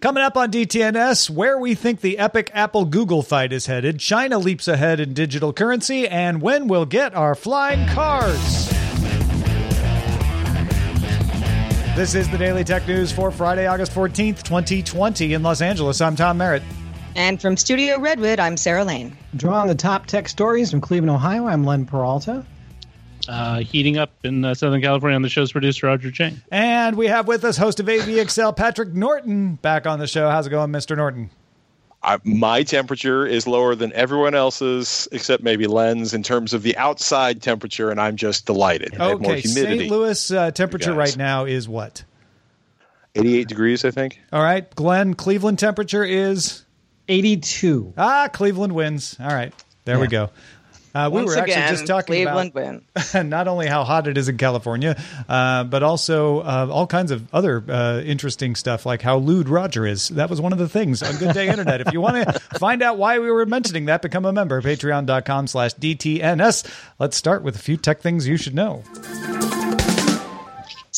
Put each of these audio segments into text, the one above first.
Coming up on DTNS, where we think the epic Apple Google fight is headed, China leaps ahead in digital currency, and when we'll get our flying cars. This is the Daily Tech News for Friday, August 14th, 2020, in Los Angeles. I'm Tom Merritt. And from Studio Redwood, I'm Sarah Lane. Drawing the top tech stories from Cleveland, Ohio, I'm Len Peralta uh, heating up in uh, Southern California on the show's producer, Roger Chang. And we have with us host of AVXL, Patrick Norton, back on the show. How's it going, Mr. Norton? I, my temperature is lower than everyone else's, except maybe Len's, in terms of the outside temperature, and I'm just delighted. Okay, St. Louis uh, temperature right now is what? 88 degrees, I think. All right, Glenn, Cleveland temperature is 82. Ah, Cleveland wins. All right, there yeah. we go. Uh, we Once were again, actually just talking Cleveland about not only how hot it is in California, uh, but also uh, all kinds of other uh, interesting stuff, like how lewd Roger is. That was one of the things on Good Day Internet. if you want to find out why we were mentioning that, become a member. Patreon.com slash DTNS. Let's start with a few tech things you should know.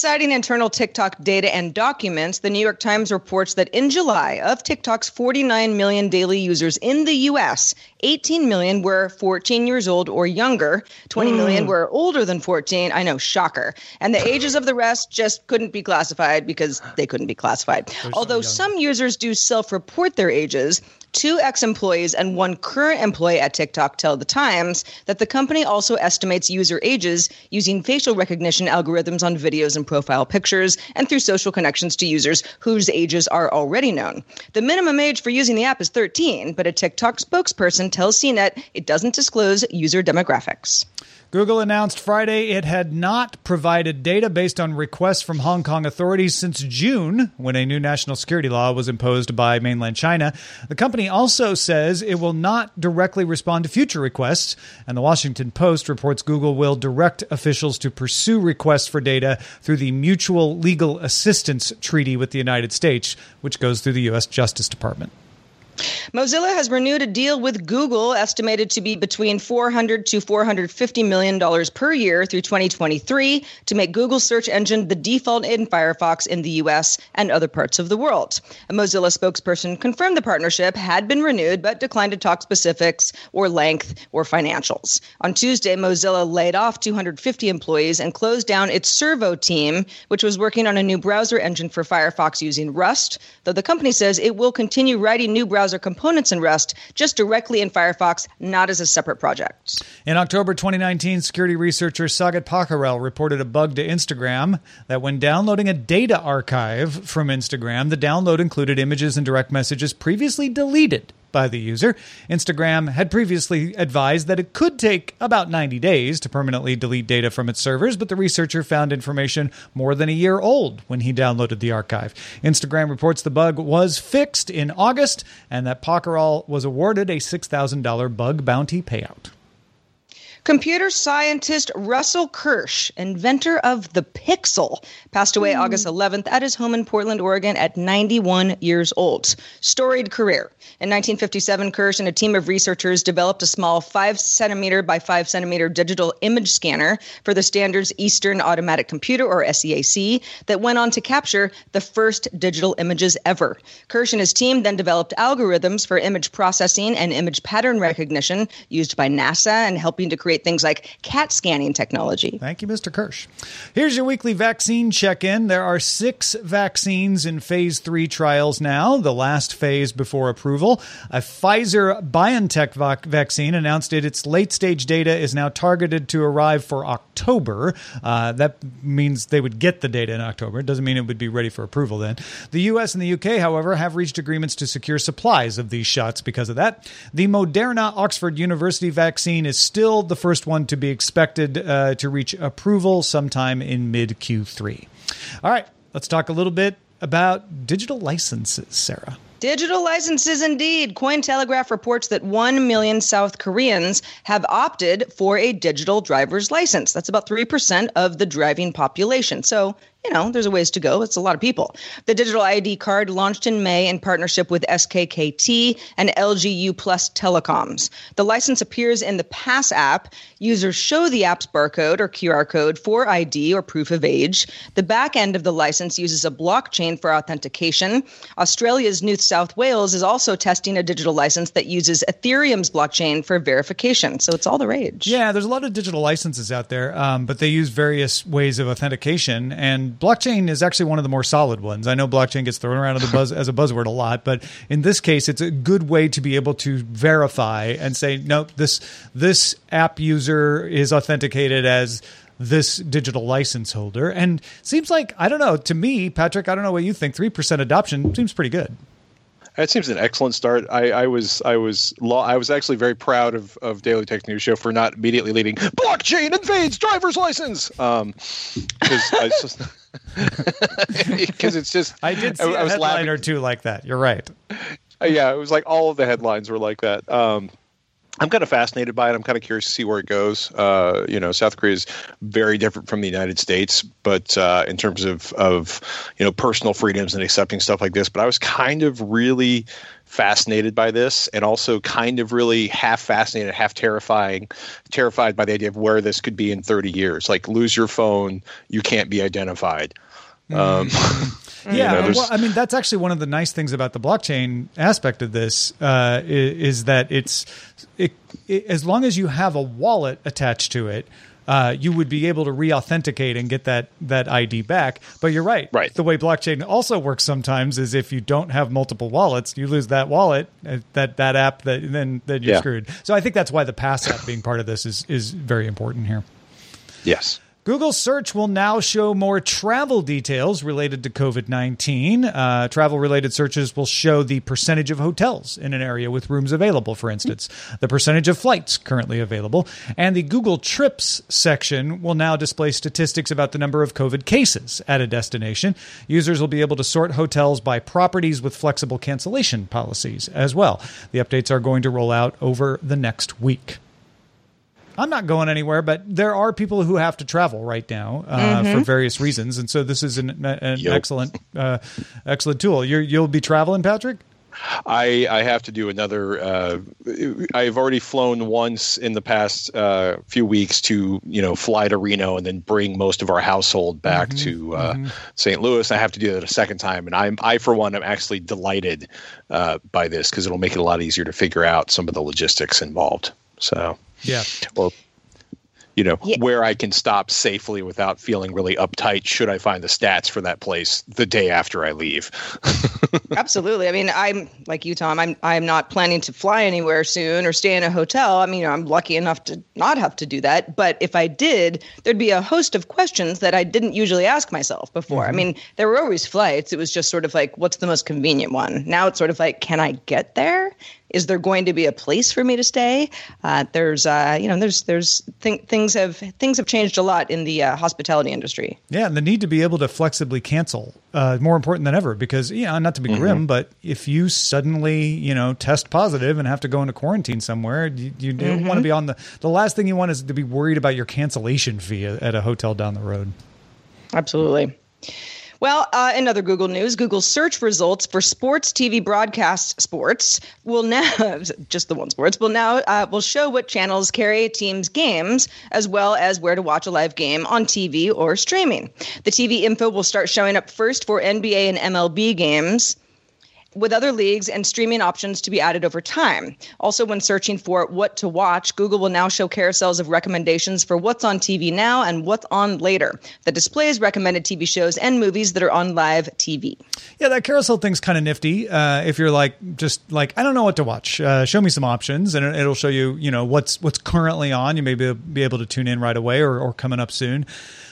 Citing internal TikTok data and documents, the New York Times reports that in July, of TikTok's 49 million daily users in the US, 18 million were 14 years old or younger, 20 mm. million were older than 14. I know, shocker. And the ages of the rest just couldn't be classified because they couldn't be classified. Although some users do self report their ages, Two ex employees and one current employee at TikTok tell The Times that the company also estimates user ages using facial recognition algorithms on videos and profile pictures and through social connections to users whose ages are already known. The minimum age for using the app is 13, but a TikTok spokesperson tells CNET it doesn't disclose user demographics. Google announced Friday it had not provided data based on requests from Hong Kong authorities since June, when a new national security law was imposed by mainland China. The company also says it will not directly respond to future requests, and the Washington Post reports Google will direct officials to pursue requests for data through the Mutual Legal Assistance Treaty with the United States, which goes through the U.S. Justice Department. Mozilla has renewed a deal with Google estimated to be between 400 to 450 million dollars per year through 2023 to make Google's search engine the default in Firefox in the US and other parts of the world. A Mozilla spokesperson confirmed the partnership had been renewed but declined to talk specifics or length or financials. On Tuesday, Mozilla laid off 250 employees and closed down its Servo team, which was working on a new browser engine for Firefox using Rust, though the company says it will continue writing new browser browser components in Rust just directly in Firefox, not as a separate project. In October 2019, security researcher Sagar Pokharel reported a bug to Instagram that when downloading a data archive from Instagram, the download included images and direct messages previously deleted by the user. Instagram had previously advised that it could take about 90 days to permanently delete data from its servers, but the researcher found information more than a year old when he downloaded the archive. Instagram reports the bug was fixed in August and that Pokharel was awarded a $6,000 bug bounty payout. Computer scientist Russell Kirsch, inventor of the Pixel, passed away mm. August 11th at his home in Portland, Oregon at 91 years old. Storied career. In 1957, Kirsch and a team of researchers developed a small 5 centimeter by 5 centimeter digital image scanner for the standard's Eastern Automatic Computer, or SEAC, that went on to capture the first digital images ever. Kirsch and his team then developed algorithms for image processing and image pattern recognition used by NASA and helping to create things like CAT scanning technology. Thank you, Mr. Kirsch. Here's your weekly vaccine check in. There are six vaccines in phase three trials now, the last phase before approval. A Pfizer BioNTech vac- vaccine announced it. Its late stage data is now targeted to arrive for October. Uh, that means they would get the data in October. It doesn't mean it would be ready for approval then. The US and the UK, however, have reached agreements to secure supplies of these shots because of that. The Moderna Oxford University vaccine is still the first one to be expected uh, to reach approval sometime in mid Q3. All right, let's talk a little bit about digital licenses, Sarah. Digital licenses indeed. Cointelegraph reports that 1 million South Koreans have opted for a digital driver's license. That's about 3% of the driving population. So, you know, there's a ways to go. It's a lot of people. The digital ID card launched in May in partnership with SKKT and LGU Plus Telecoms. The license appears in the Pass app. Users show the app's barcode or QR code for ID or proof of age. The back end of the license uses a blockchain for authentication. Australia's New South Wales is also testing a digital license that uses Ethereum's blockchain for verification. So it's all the rage. Yeah, there's a lot of digital licenses out there, um, but they use various ways of authentication. And blockchain is actually one of the more solid ones. I know blockchain gets thrown around as a, buzz, as a buzzword a lot, but in this case, it's a good way to be able to verify and say, no, this this app user is authenticated as this digital license holder. And seems like I don't know. To me, Patrick, I don't know what you think. Three percent adoption seems pretty good. That seems an excellent start. I, I was I was law, I was actually very proud of, of Daily Tech News Show for not immediately leading blockchain invades driver's license. Um, because because it's just I did see I, a I was headline laughing. or two like that. You're right. Uh, yeah, it was like all of the headlines were like that. Um, I'm kind of fascinated by it. I'm kind of curious to see where it goes. Uh, you know, South Korea is very different from the United States, but uh, in terms of of you know personal freedoms and accepting stuff like this. But I was kind of really fascinated by this, and also kind of really half fascinated, half terrifying, terrified by the idea of where this could be in 30 years. Like lose your phone, you can't be identified. Um, yeah, you know, well, I mean that's actually one of the nice things about the blockchain aspect of this uh, is, is, that it's it, it, as long as you have a wallet attached to it. Uh, you would be able to re-authenticate and get that that ID back. But you're right. Right. The way blockchain also works sometimes is if you don't have multiple wallets, you lose that wallet, uh, that that app, that then then you're yeah. screwed. So I think that's why the Pass app being part of this is is very important here. Yes. Google search will now show more travel details related to COVID 19. Uh, travel related searches will show the percentage of hotels in an area with rooms available, for instance, the percentage of flights currently available, and the Google Trips section will now display statistics about the number of COVID cases at a destination. Users will be able to sort hotels by properties with flexible cancellation policies as well. The updates are going to roll out over the next week. I'm not going anywhere, but there are people who have to travel right now uh, mm-hmm. for various reasons, and so this is an, an yep. excellent, uh, excellent tool. you will be traveling, Patrick. I, I have to do another. Uh, I've already flown once in the past uh, few weeks to you know fly to Reno and then bring most of our household back mm-hmm, to uh, mm-hmm. St. Louis. I have to do that a second time, and I'm I for one am actually delighted uh, by this because it'll make it a lot easier to figure out some of the logistics involved. So yeah. Or you know yeah. where I can stop safely without feeling really uptight should I find the stats for that place the day after I leave. Absolutely. I mean, I'm like you, Tom. I'm I'm not planning to fly anywhere soon or stay in a hotel. I mean, I'm lucky enough to not have to do that. But if I did, there'd be a host of questions that I didn't usually ask myself before. Mm-hmm. I mean, there were always flights. It was just sort of like, what's the most convenient one? Now it's sort of like, can I get there? Is there going to be a place for me to stay? Uh, there's, uh, you know, there's, there's th- things have things have changed a lot in the uh, hospitality industry. Yeah, and the need to be able to flexibly cancel uh, more important than ever because, yeah, not to be mm-hmm. grim, but if you suddenly, you know, test positive and have to go into quarantine somewhere, you, you don't mm-hmm. want to be on the. The last thing you want is to be worried about your cancellation fee at a hotel down the road. Absolutely. Well, uh, in other Google news, Google search results for sports TV broadcast sports will now, just the one sports, will now uh, will show what channels carry a team's games, as well as where to watch a live game on TV or streaming. The TV info will start showing up first for NBA and MLB games with other leagues and streaming options to be added over time. Also, when searching for what to watch, Google will now show carousels of recommendations for what's on TV now and what's on later that displays recommended TV shows and movies that are on live TV. Yeah, that carousel thing's kind of nifty. Uh, if you're like just like I don't know what to watch, uh, show me some options, and it'll show you you know what's what's currently on. You may be, be able to tune in right away or, or coming up soon.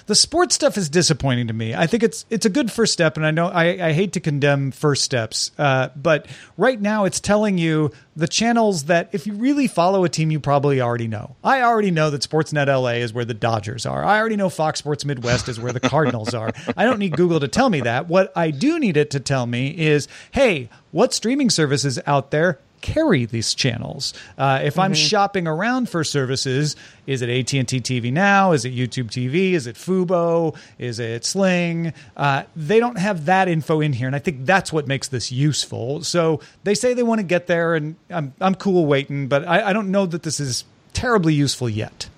The sports stuff is disappointing to me. I think it's it's a good first step, and I know I, I hate to condemn first steps, uh, but right now it's telling you the channels that if you really follow a team, you probably already know. I already know that Sportsnet LA is where the Dodgers are. I already know Fox Sports Midwest is where the Cardinals are. I don't need Google to tell me that. What I do need it to tell me is, hey, what streaming services out there carry these channels. Uh, if I'm Mm-hmm. shopping around for services, is it AT and T TV Now? Is it YouTube TV? Is it Fubo? Is it Sling? Uh, they don't have that info in here, and I think that's what makes this useful. So they say they want to get there, and I'm I'm cool waiting, but I, I don't know that this is terribly useful yet.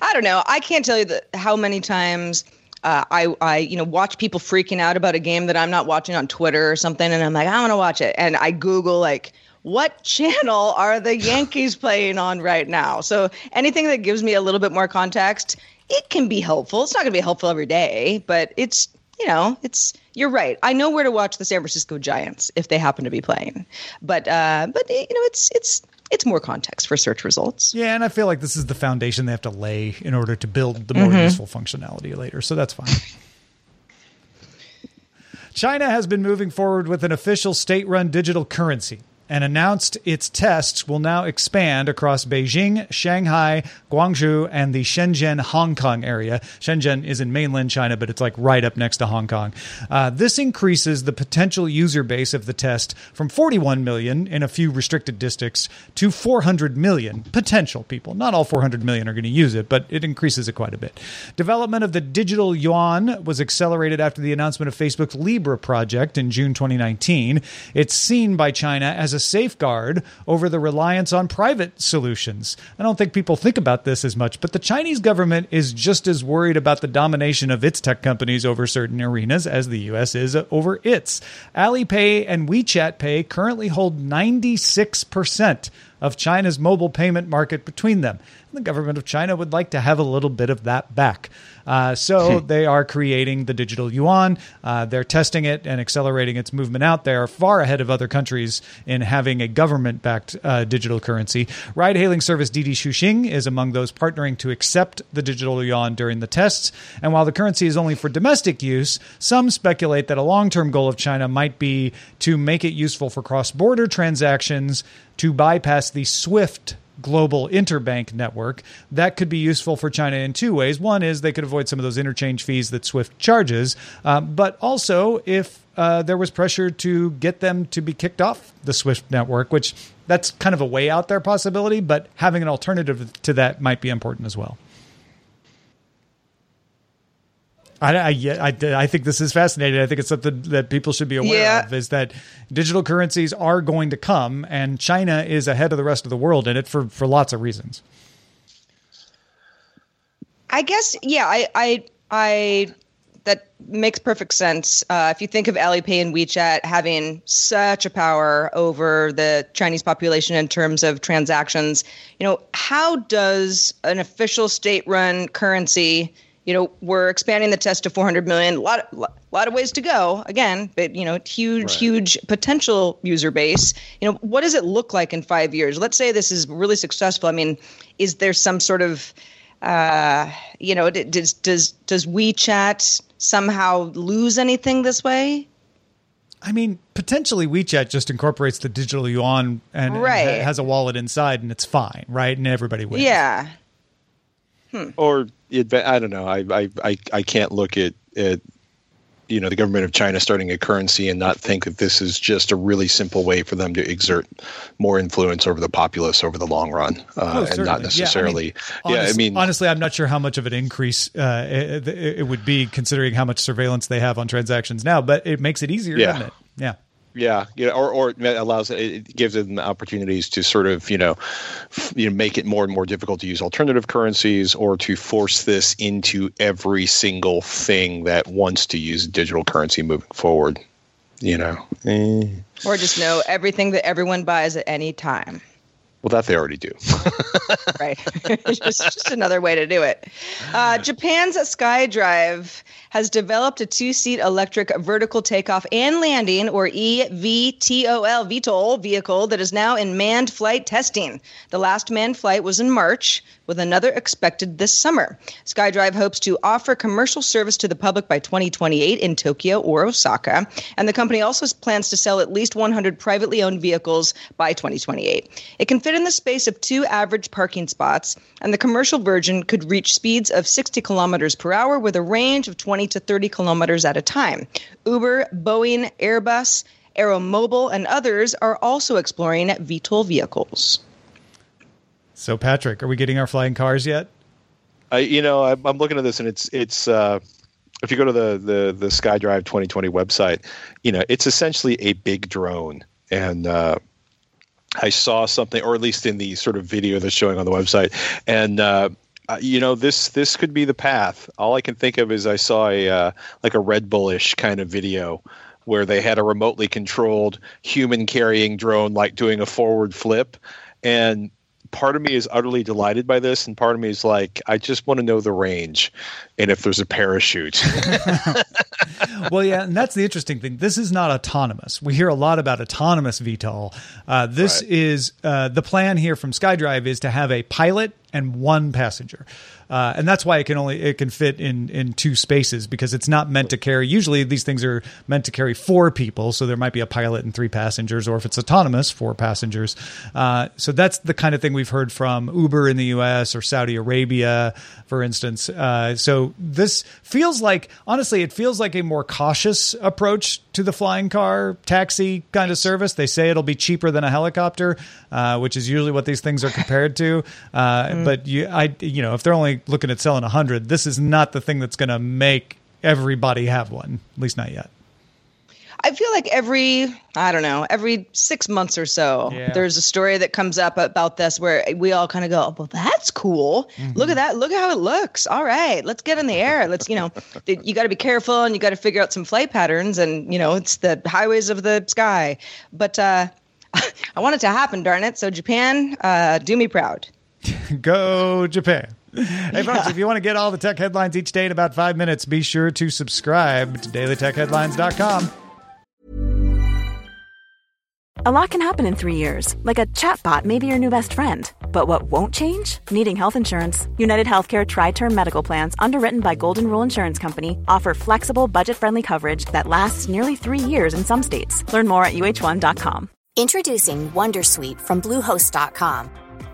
I don't know. I can't tell you that how many times uh, I, I, you know, watch people freaking out about a game that I'm not watching on Twitter or something, and I'm like, I want to watch it, and I Google like, what channel are the Yankees playing on right now? So anything that gives me a little bit more context, it can be helpful. It's not going to be helpful every day, but it's, you know, it's. You're right. I know where to watch the San Francisco Giants if they happen to be playing, but, uh, but you know, it's it's it's more context for search results. Yeah, and I feel like this is the foundation they have to lay in order to build the more Mm-hmm. useful functionality later. So that's fine. China has been moving forward with an official state run digital currency and announced its tests will now expand across Beijing, Shanghai, Guangzhou, and the Shenzhen, Hong Kong area. Shenzhen is in mainland China, but it's like right up next to Hong Kong. Uh, this increases the potential user base of the test from 41 million in a few restricted districts to 400 million potential people. Not all 400 million are going to use it, but it increases it quite a bit. Development of the digital yuan was accelerated after the announcement of Facebook's Libra project in June 2019. It's seen by China as a safeguard over the reliance on private solutions. I don't think people think about this as much, but the Chinese government is just as worried about the domination of its tech companies over certain arenas as the US is over its. Alipay and WeChat Pay currently hold 96% of China's mobile payment market between them. The government of China would like to have a little bit of that back. Uh, so they are creating the digital yuan. Uh, they're testing it and accelerating its movement out there, far ahead of other countries in having a government backed uh, digital currency. Ride hailing service Didi Chuxing is among those partnering to accept the digital yuan during the tests. And while the currency is only for domestic use, some speculate that a long term goal of China might be to make it useful for cross border transactions to bypass the SWIFT global interbank network. That could be useful for China in two ways. One is they could avoid some of those interchange fees that SWIFT charges, um, but also if uh, there was pressure to get them to be kicked off the SWIFT network, which that's kind of a way out there possibility, but having an alternative to that might be important as well. I, I, I, I think this is fascinating. I think it's something that people should be aware Yeah. of is that digital currencies are going to come, and China is ahead of the rest of the world in it for, for lots of reasons. I guess, yeah, I, I, I, that makes perfect sense. Uh, if you think of Alipay and WeChat having such a power over the Chinese population in terms of transactions, you know, how does an official state-run currency, you know, we're expanding the test to 400 million, a lot, a lot of ways to go. Again, but you know, huge, huge potential user base. You know, what does it look like in five years? Let's say this is really successful. I mean, is there some sort of uh, you know, does does does WeChat somehow lose anything this way? I mean, potentially WeChat just incorporates the digital yuan and, and Right. ha- has a wallet inside, and it's fine, right? And everybody wins. Yeah, or it, I don't know. I, I, I, I can't look at, at you know the government of China starting a currency and not think that this is just a really simple way for them to exert more influence over the populace over the long run, uh, Oh, and not necessarily. Yeah, I mean, honest- honestly, I'm not sure how much of an increase uh, it, it would be considering how much surveillance they have on transactions now, but it makes it easier, Yeah. doesn't it? Yeah. Yeah, yeah, or or it allows it gives them opportunities to sort of you know, f- you know, make it more and more difficult to use alternative currencies or to force this into every single thing that wants to use digital currency moving forward. you know, eh. Or just know everything that everyone buys at any time. Well, that they already do. right. just, just another way to do it. Uh, Japan's SkyDrive has developed a two seat electric vertical takeoff and landing, or EVTOL, VTOL vehicle that is now in manned flight testing. The last manned flight was in March, with another expected this summer. SkyDrive hopes to offer commercial service to the public by 2028 in Tokyo or Osaka. And the company also plans to sell at least 100 privately owned vehicles by 2028. It can fit in the space of two average parking spots, and the commercial version could reach speeds of 60 kilometers per hour with a range of 20 to 30 kilometers at a time. Uber, Boeing, Airbus, AeroMobil, and others are also exploring VTOL vehicles. So, Patrick, are we getting our flying cars yet? I, you know, I'm, I'm looking at this, and it's it's. Uh, if you go to the the the SkyDrive 2020 website, you know, it's essentially a big drone, and uh, I saw something, or at least in the sort of video that's showing on the website, and uh, uh, you know this this could be the path. All I can think of is I saw a uh, like a Red Bullish kind of video where they had a remotely controlled human carrying drone like doing a forward flip, and part of me is utterly delighted by this, and part of me is like, I just want to know the range and if there's a parachute. well, yeah, and that's the interesting thing. This is not autonomous. We hear a lot about autonomous VTOL. Uh, this right. is uh, the plan here from SkyDrive is to have a pilot and one passenger. Uh, and that's why it can only it can fit in in two spaces because it's not meant to carry. Usually these things are meant to carry four people, so there might be a pilot and three passengers, or if it's autonomous, four passengers. Uh, so that's the kind of thing we've heard from Uber in the U.S. or Saudi Arabia, for instance. Uh, so this feels like honestly, it feels like a more cautious approach to the flying car taxi kind of service. They say it'll be cheaper than a helicopter, uh, which is usually what these things are compared to. Mm. But you, I, you know, if they're only looking at selling 100, this is not the thing that's going to make everybody have one, at least not yet. I feel like every, I don't know, every six months or so, yeah. there's a story that comes up about this where we all kind of go, oh, well, that's cool. Mm-hmm. Look at that. Look at how it looks. All right, let's get in the air. Let's, you know, you got to be careful and you got to figure out some flight patterns and, you know, it's the highways of the sky. But uh, I want it to happen, darn it. So, Japan, uh, do me proud. Go Japan. Hey, folks, if you want to get all the tech headlines each day in about five minutes, be sure to subscribe to dailytechheadlines.com. A lot can happen in three years, like a chatbot may be your new best friend. But what won't change? Needing health insurance. United Healthcare Tri Term Medical Plans, underwritten by Golden Rule Insurance Company, offer flexible, budget friendly coverage that lasts nearly three years in some states. Learn more at uh1.com. Introducing Wondersuite from Bluehost.com.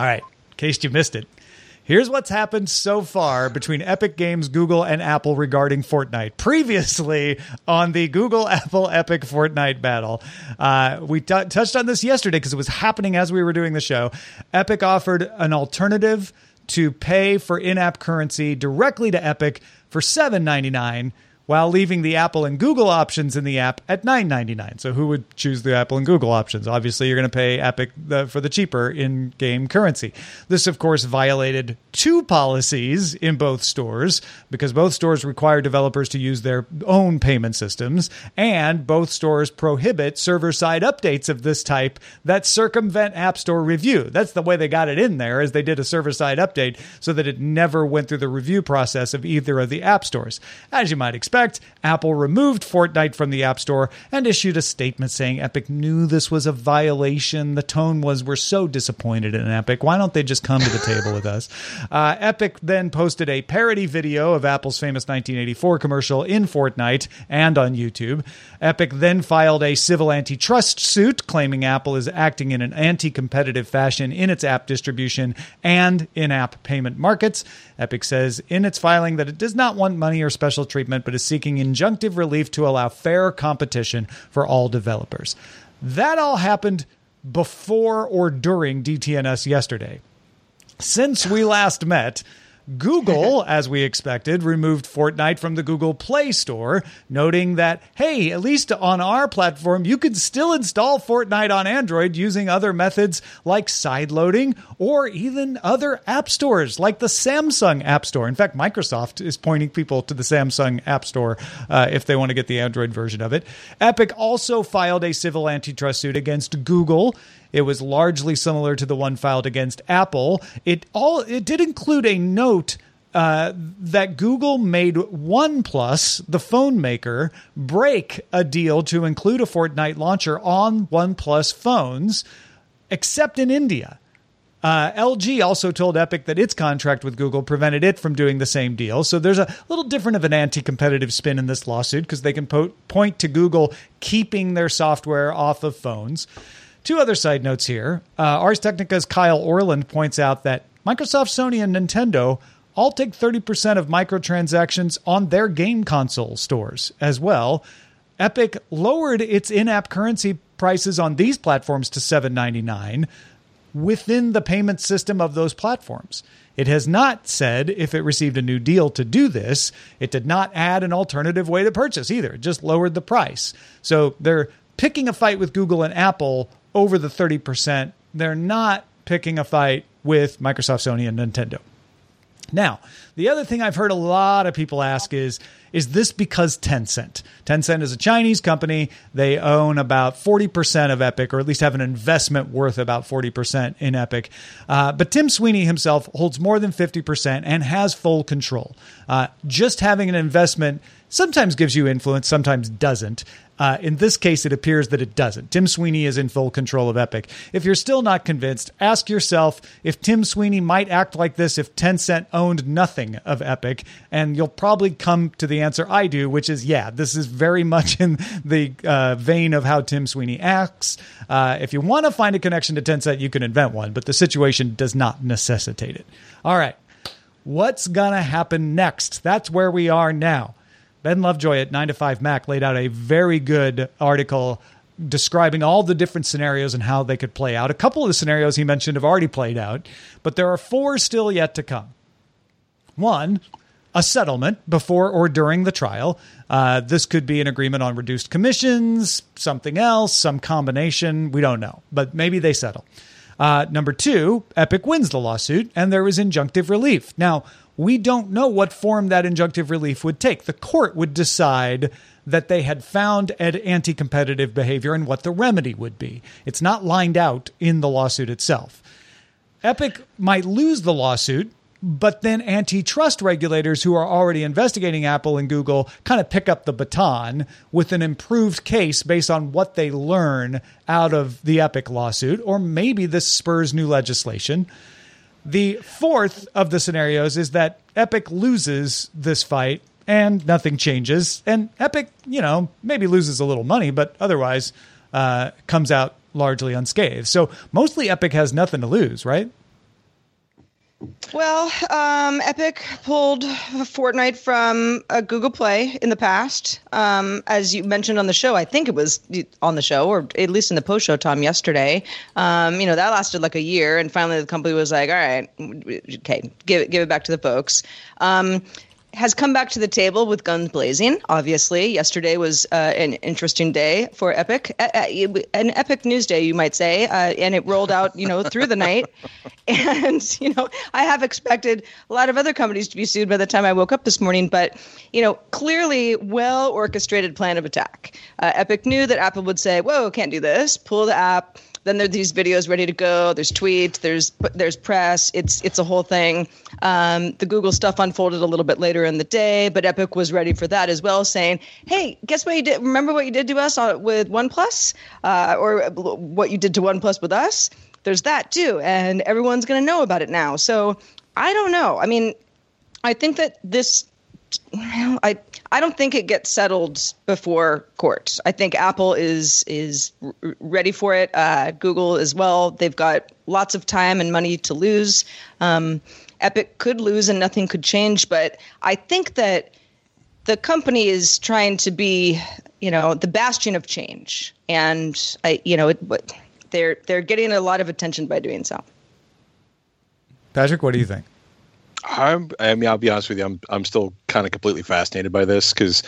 All right, in case you missed it, Here's what's happened so far between Epic Games, Google, and Apple regarding Fortnite. Previously on the Google Apple Epic Fortnite battle, uh, we t- touched on this yesterday because it was happening as we were doing the show. Epic offered an alternative to pay for in app currency directly to Epic for $7.99 while leaving the Apple and Google options in the app at $9.99. So who would choose the Apple and Google options? Obviously, you're going to pay Epic the, for the cheaper in-game currency. This, of course, violated two policies in both stores because both stores require developers to use their own payment systems, and both stores prohibit server-side updates of this type that circumvent App Store review. That's the way they got it in there, as they did a server-side update so that it never went through the review process of either of the app stores. As you might expect effect, Apple removed Fortnite from the App Store and issued a statement saying Epic knew this was a violation. The tone was, We're so disappointed in Epic. Why don't they just come to the table with us? Uh, Epic then posted a parody video of Apple's famous 1984 commercial in Fortnite and on YouTube. Epic then filed a civil antitrust suit claiming Apple is acting in an anti competitive fashion in its app distribution and in app payment markets. Epic says in its filing that it does not want money or special treatment, but is seeking injunctive relief to allow fair competition for all developers. That all happened before or during DTNS yesterday. Since we last met, Google, as we expected, removed Fortnite from the Google Play Store, noting that, hey, at least on our platform, you can still install Fortnite on Android using other methods like sideloading or even other app stores like the Samsung App Store. In fact, Microsoft is pointing people to the Samsung App Store uh, if they want to get the Android version of it. Epic also filed a civil antitrust suit against Google it was largely similar to the one filed against Apple. It all it did include a note uh, that Google made OnePlus, the phone maker, break a deal to include a Fortnite launcher on OnePlus phones, except in India. Uh, LG also told Epic that its contract with Google prevented it from doing the same deal. So there's a little different of an anti competitive spin in this lawsuit because they can po- point to Google keeping their software off of phones. Two other side notes here. Uh, Ars Technica's Kyle Orland points out that Microsoft, Sony, and Nintendo all take 30% of microtransactions on their game console stores as well. Epic lowered its in app currency prices on these platforms to $7.99 within the payment system of those platforms. It has not said if it received a new deal to do this. It did not add an alternative way to purchase either. It just lowered the price. So they're picking a fight with Google and Apple over the 30%. They're not picking a fight with Microsoft, Sony, and Nintendo. Now, the other thing I've heard a lot of people ask is is this because Tencent? Tencent is a Chinese company. They own about 40% of Epic, or at least have an investment worth about 40% in Epic. Uh, but Tim Sweeney himself holds more than 50% and has full control. Uh, just having an investment sometimes gives you influence, sometimes doesn't. Uh, in this case, it appears that it doesn't. Tim Sweeney is in full control of Epic. If you're still not convinced, ask yourself if Tim Sweeney might act like this if Tencent owned nothing of Epic, and you'll probably come to the answer I do, which is yeah, this is very much in the uh, vein of how Tim Sweeney acts. Uh, if you want to find a connection to Tencent, you can invent one, but the situation does not necessitate it. All right. What's going to happen next? That's where we are now. Ben Lovejoy at 9to5Mac laid out a very good article describing all the different scenarios and how they could play out. A couple of the scenarios he mentioned have already played out, but there are four still yet to come. One, a settlement before or during the trial. Uh, this could be an agreement on reduced commissions, something else, some combination. We don't know, but maybe they settle. Uh, number two, Epic wins the lawsuit and there is injunctive relief. Now, we don't know what form that injunctive relief would take. The court would decide that they had found anti competitive behavior and what the remedy would be. It's not lined out in the lawsuit itself. Epic might lose the lawsuit, but then antitrust regulators who are already investigating Apple and Google kind of pick up the baton with an improved case based on what they learn out of the Epic lawsuit, or maybe this spurs new legislation. The fourth of the scenarios is that Epic loses this fight and nothing changes. And Epic, you know, maybe loses a little money, but otherwise uh, comes out largely unscathed. So mostly Epic has nothing to lose, right? Well, um, Epic pulled Fortnite from uh, Google Play in the past. Um, as you mentioned on the show, I think it was on the show, or at least in the post show, Tom, yesterday. Um, you know, that lasted like a year. And finally, the company was like, all right, okay, give it, give it back to the folks. Has come back to the table with guns blazing. Obviously, yesterday was uh, an interesting day for Epic, an Epic news day, you might say, uh, and it rolled out, you know, through the night. And you know, I have expected a lot of other companies to be sued by the time I woke up this morning, but you know, clearly, well orchestrated plan of attack. Uh, Epic knew that Apple would say, "Whoa, can't do this," pull the app then there are these videos ready to go. There's tweets. There's there's press. It's it's a whole thing. Um, the Google stuff unfolded a little bit later in the day, but Epic was ready for that as well, saying, "Hey, guess what you did? Remember what you did to us with OnePlus, uh, or what you did to OnePlus with us? There's that too, and everyone's going to know about it now." So I don't know. I mean, I think that this I I don't think it gets settled before court. I think Apple is is ready for it. Uh, Google as well. They've got lots of time and money to lose. Um, Epic could lose and nothing could change. But I think that the company is trying to be, you know, the bastion of change, and I, you know, it, they're they're getting a lot of attention by doing so. Patrick, what do you think? I'm, I mean, I'll be honest with you. I'm, I'm still kind of completely fascinated by this because,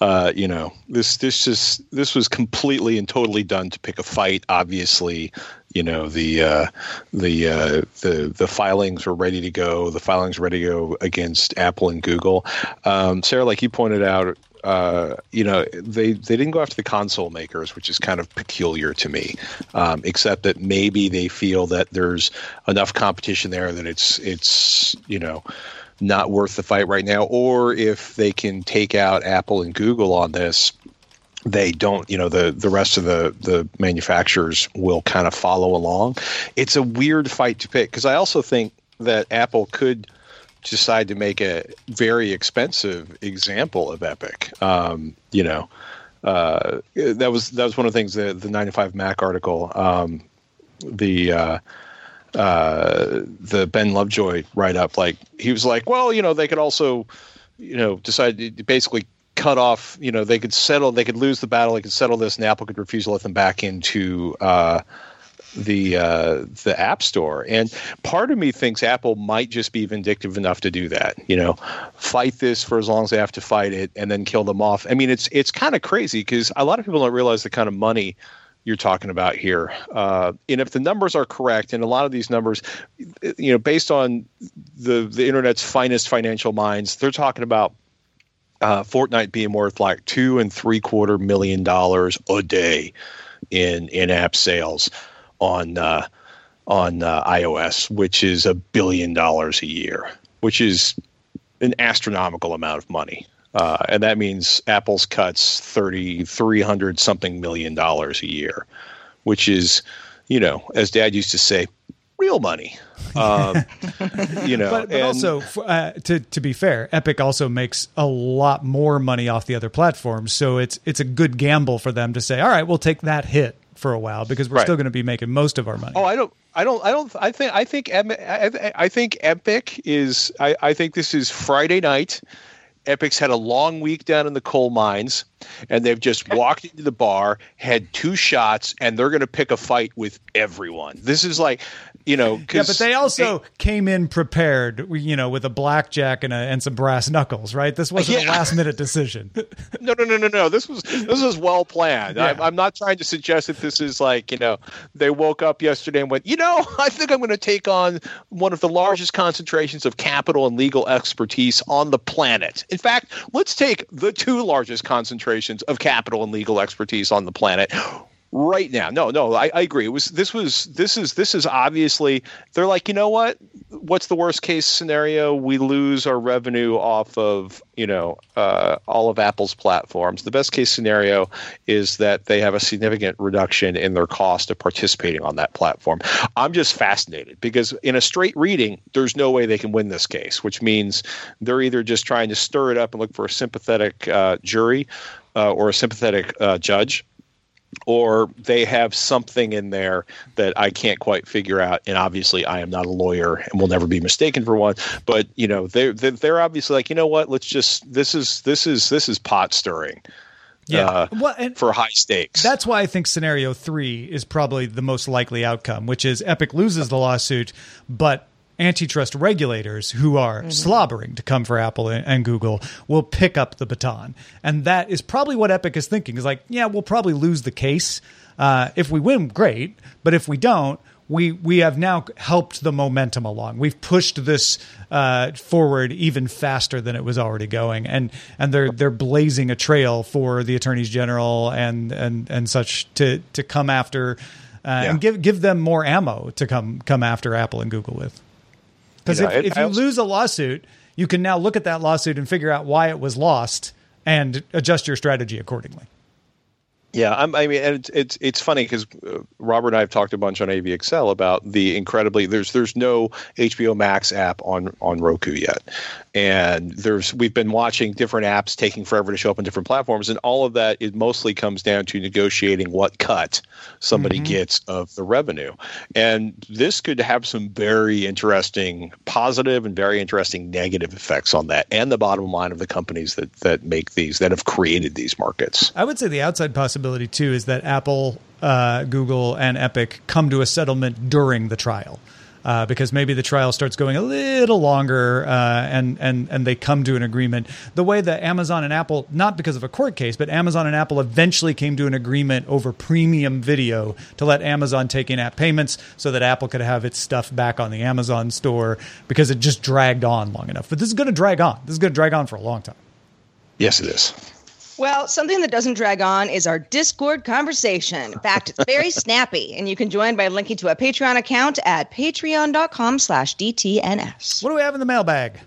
uh, you know, this, this just, this was completely and totally done to pick a fight. Obviously, you know, the, uh, the, uh, the, the filings were ready to go. The filings were ready to go against Apple and Google. Um, Sarah, like you pointed out, uh, you know, they they didn't go after the console makers, which is kind of peculiar to me. Um, except that maybe they feel that there's enough competition there that it's it's you know not worth the fight right now, or if they can take out Apple and Google on this, they don't you know the the rest of the the manufacturers will kind of follow along it's a weird fight to pick because i also think that apple could decide to make a very expensive example of Epic. Um, you know, uh, that was that was one of the things that the 9to5Mac article, um, the uh, uh, the Ben Lovejoy write up. Like he was like, well, you know, they could also, you know, decide to basically cut off. You know, they could settle, they could lose the battle, they could settle this, and Apple could refuse to let them back into. Uh, the uh, the App Store. And part of me thinks Apple might just be vindictive enough to do that. You know, fight this for as long as they have to fight it, and then kill them off. I mean, it's it's kind of crazy because a lot of people don't realize the kind of money you're talking about here. Uh, and if the numbers are correct, and a lot of these numbers, you know, based on the the internet's finest financial minds, they're talking about uh, Fortnite being worth like two and three quarter million dollars a day in in app sales on uh, on uh, iOS, which is a billion dollars a year, which is an astronomical amount of money. Uh, and that means Apple's cuts thirty three hundred something million dollars a year, which is, you know, as Dad used to say, real money. Um, you know, but, but and, also uh, to to be fair, Epic also makes a lot more money off the other platforms, so it's it's a good gamble for them to say, all right, we'll take that hit for a while because we're right. still going to be making most of our money. Oh, I don't, I don't, I don't. I think, I think, I, I think Epic is. I, I think this is Friday night. Epic's had a long week down in the coal mines, and they've just walked into the bar, had two shots, and they're going to pick a fight with everyone. This is like you know, yeah, but they also they, came in prepared, you know, with a blackjack and a, and some brass knuckles, right? This wasn't yeah. a last minute decision. no, no, no, no, no. This was this was well planned. Yeah. I, I'm not trying to suggest that this is like you know they woke up yesterday and went, you know, I think I'm going to take on one of the largest concentrations of capital and legal expertise on the planet. In fact, let's take the two largest concentrations of capital and legal expertise on the planet right now. No, no, I, I, agree. It was this was this is this is obviously they're like, you know what? What's the worst case scenario? We lose our revenue off of you know uh, all of Apple's platforms. The best case scenario is that they have a significant reduction in their cost of participating on that platform. I'm just fascinated because in a straight reading, there's no way they can win this case, which means they're either just trying to stir it up and look for a sympathetic uh, jury uh, or a sympathetic uh, judge or they have something in there that I can't quite figure out. And obviously, I am not a lawyer and will never be mistaken for one. But you know, they're they're obviously like, you know what? Let's just this is this is this is pot stirring. Yeah, uh, well, and for high stakes. That's why I think scenario three is probably the most likely outcome, which is Epic loses the lawsuit, but antitrust regulators who are mm-hmm. slobbering to come for Apple and Google will pick up the baton. And that is probably what Epic is thinking is like, yeah, we'll probably lose the case. Uh, if we win, great. But if we don't, we we have now helped the momentum along. We've pushed this uh, forward even faster than it was already going, and and they're they're blazing a trail for the attorneys general and and and such to to come after uh, Yeah. and give give them more ammo to come come after Apple and Google with. Because You know, if, if you also- lose a lawsuit, you can now look at that lawsuit and figure out why it was lost and adjust your strategy accordingly. Yeah, I'm, I mean, and it's it's, it's funny because uh, Robert and I have talked a bunch on AVXL about the incredibly there's there's no HBO Max app on on Roku yet, and there's we've been watching different apps taking forever to show up on different platforms, and all of that it mostly comes down to negotiating what cut somebody gets of the revenue, and this could have some very interesting positive and very interesting negative effects on that and the bottom line of the companies that that make these that have created these markets. I would say the outside possibility too is that Apple, uh, Google, and Epic come to a settlement during the trial. Uh, because maybe the trial starts going a little longer, uh, and and and they come to an agreement. The way that Amazon and Apple, not because of a court case, but Amazon and Apple eventually came to an agreement over premium video to let Amazon take in-app payments, so that Apple could have its stuff back on the Amazon store because it just dragged on long enough. But this is going to drag on. This is going to drag on for a long time. Yes, it is. Well, something that doesn't drag on is our Discord conversation. In fact, it's very snappy, and you can join by linking to a Patreon account at patreon.com slash DTNS. What do we have in the mailbag?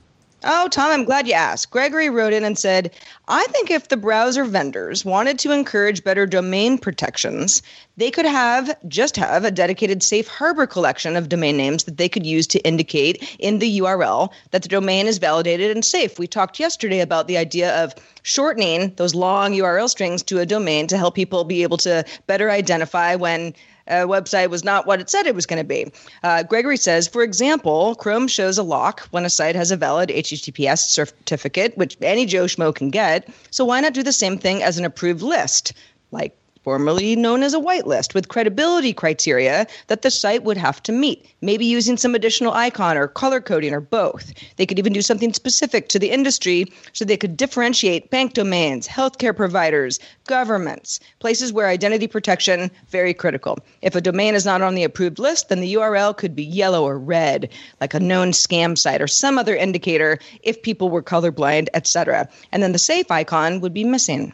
Oh, Tom, I'm glad you asked. Gregory wrote in and said, I think if the browser vendors wanted to encourage better domain protections, they could have just have a dedicated safe harbor collection of domain names that they could use to indicate in the URL that the domain is validated and safe. We talked yesterday about the idea of shortening those long URL strings to a domain to help people be able to better identify when a website was not what it said it was going to be. Uh, Gregory says, for example, Chrome shows a lock when a site has a valid HTTPS certificate, which any Joe Schmo can get. So why not do the same thing as an approved list, like formerly known as a whitelist, with credibility criteria that the site would have to meet, maybe using some additional icon or color coding or both. They could even do something specific to the industry so they could differentiate bank domains, healthcare providers, governments, places where identity protection very critical. If a domain is not on the approved list, then the URL could be yellow or red, like a known scam site or some other indicator if people were colorblind, etc. And then the safe icon would be missing.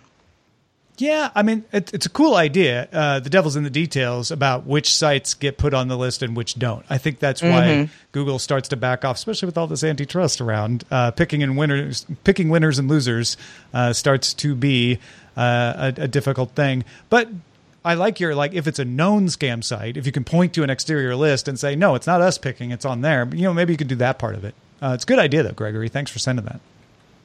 Yeah, I mean, it, it's a cool idea. Uh, the devil's in the details about which sites get put on the list and which don't. I think that's why Google starts to back off, especially with all this antitrust around. Uh, picking and winners, picking winners and losers, uh, starts to be uh, a, a difficult thing. But I like your like if it's a known scam site, if you can point to an exterior list and say, no, it's not us picking, it's on there. But, you know, maybe you could do that part of it. Uh, it's a good idea though, Gregory. Thanks for sending that.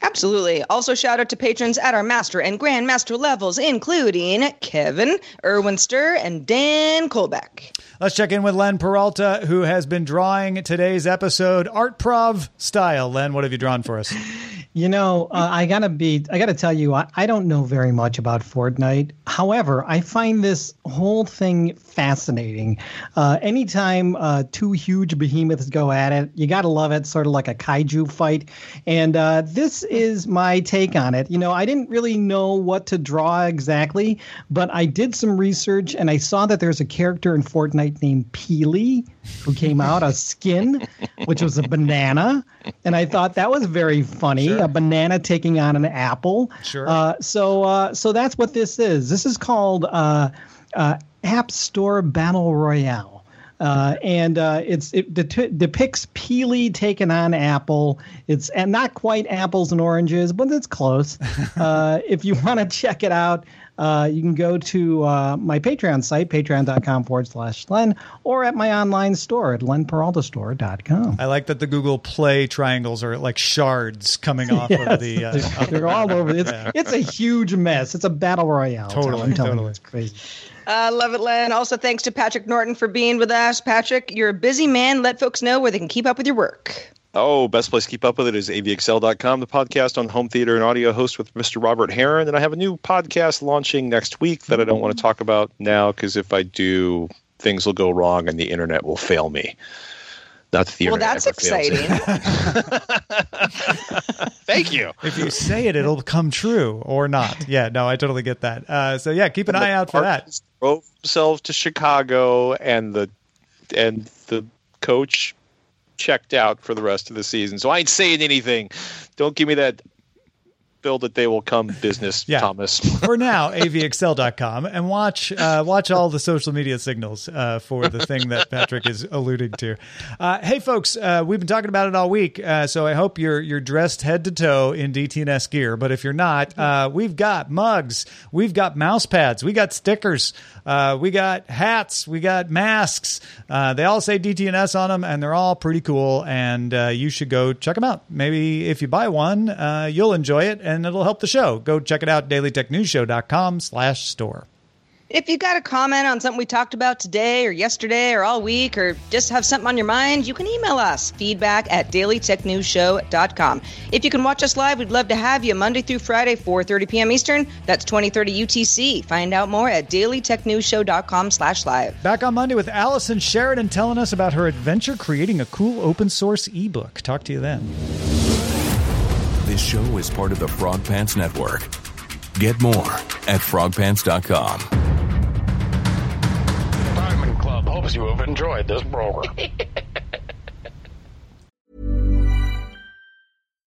Absolutely. Also, shout out to patrons at our master and grandmaster levels, including Kevin, Erwin Stir, and Dan Kolbeck. Let's check in with Len Peralta, who has been drawing today's episode art prov style. Len, what have you drawn for us? You know, uh, I gotta be, I gotta tell you, I, I don't know very much about Fortnite. However, I find this whole thing fascinating. Uh, anytime uh, two huge behemoths go at it, you gotta love it, sort of like a kaiju fight. And uh, this is my take on it. You know, I didn't really know what to draw exactly, but I did some research and I saw that there's a character in Fortnite named Peely who came out a skin, which was a banana, and I thought that was very funny. A banana taking on an apple. Sure. Uh, so, uh, so that's what this is. This is called uh, uh, App Store Battle Royale. Uh, and uh, it's it det- depicts Peely taking on Apple. It's and not quite apples and oranges, but it's close. uh, if you want to check it out, uh, you can go to uh, my Patreon site, patreon.com forward slash Len, or at my online store at lenperaltastore.com. I like that the Google Play triangles are like shards coming off of the. Uh, they're, they're all over. It's it's a huge mess. It's a battle royale. Totally, I'm telling totally. you, it's crazy. Uh, love it, Len. Also, thanks to Patrick Norton for being with us. Patrick, you're a busy man. Let folks know where they can keep up with your work. Oh, best place to keep up with it is avxl.com, the podcast on home theater and audio host with Mr. Robert Heron. And I have a new podcast launching next week that I don't want to talk about now because if I do, things will go wrong and the internet will fail me. Not that the Well, internet that's exciting. Thank you. if you say it, it'll come true or not. Yeah, no, I totally get that. Uh, so yeah, keep an eye out for that. Spartans Drove themselves to Chicago, and the and the coach checked out for the rest of the season. So I ain't saying anything. Don't give me that Bill, that they will come business, Yeah. Thomas. For now, avxl.com and watch uh, watch all the social media signals uh, for the thing that Patrick is alluding to. Uh, hey, folks, uh, we've been talking about it all week, uh, so I hope you're you're dressed head to toe in DTNS gear. But if you're not, uh, we've got mugs, we've got mouse pads, we got stickers, uh, we got hats, we got masks. Uh, they all say DTNS on them, and they're all pretty cool. And uh, you should go check them out. Maybe if you buy one, uh, you'll enjoy it, and it'll help the show. Go check it out, dailytechnewsshow.com slash store. If you got a comment on something we talked about today or yesterday or all week or just have something on your mind, you can email us feedback at dailytechnewsshow.com. If you can watch us live, we'd love to have you Monday through Friday, 4.30 p.m. Eastern. That's 2030 UTC. Find out more at dailytechnewsshow.com slash live. Back on Monday with Allison Sheridan telling us about her adventure creating a cool open source ebook. Talk to you then. This show is part of the Frog Pants Network. Get more at frogpants.com. Diamond Club hopes you have enjoyed this program.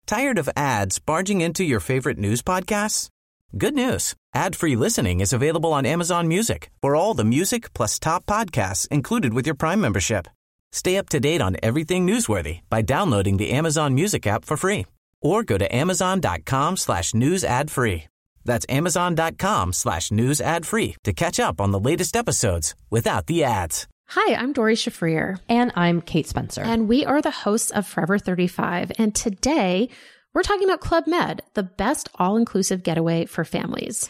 Tired of ads barging into your favorite news podcasts? Good news. Ad-free listening is available on Amazon Music for all the music plus top podcasts included with your Prime membership. Stay up to date on everything newsworthy by downloading the Amazon Music app for free or go to amazon.com slash news ad free. That's amazon.com slash news ad free to catch up on the latest episodes without the ads. Hi, I'm Doree Shafrir. And I'm Kate Spencer. And we are the hosts of Forever 35. And today we're talking about Club Med, the best all inclusive getaway for families.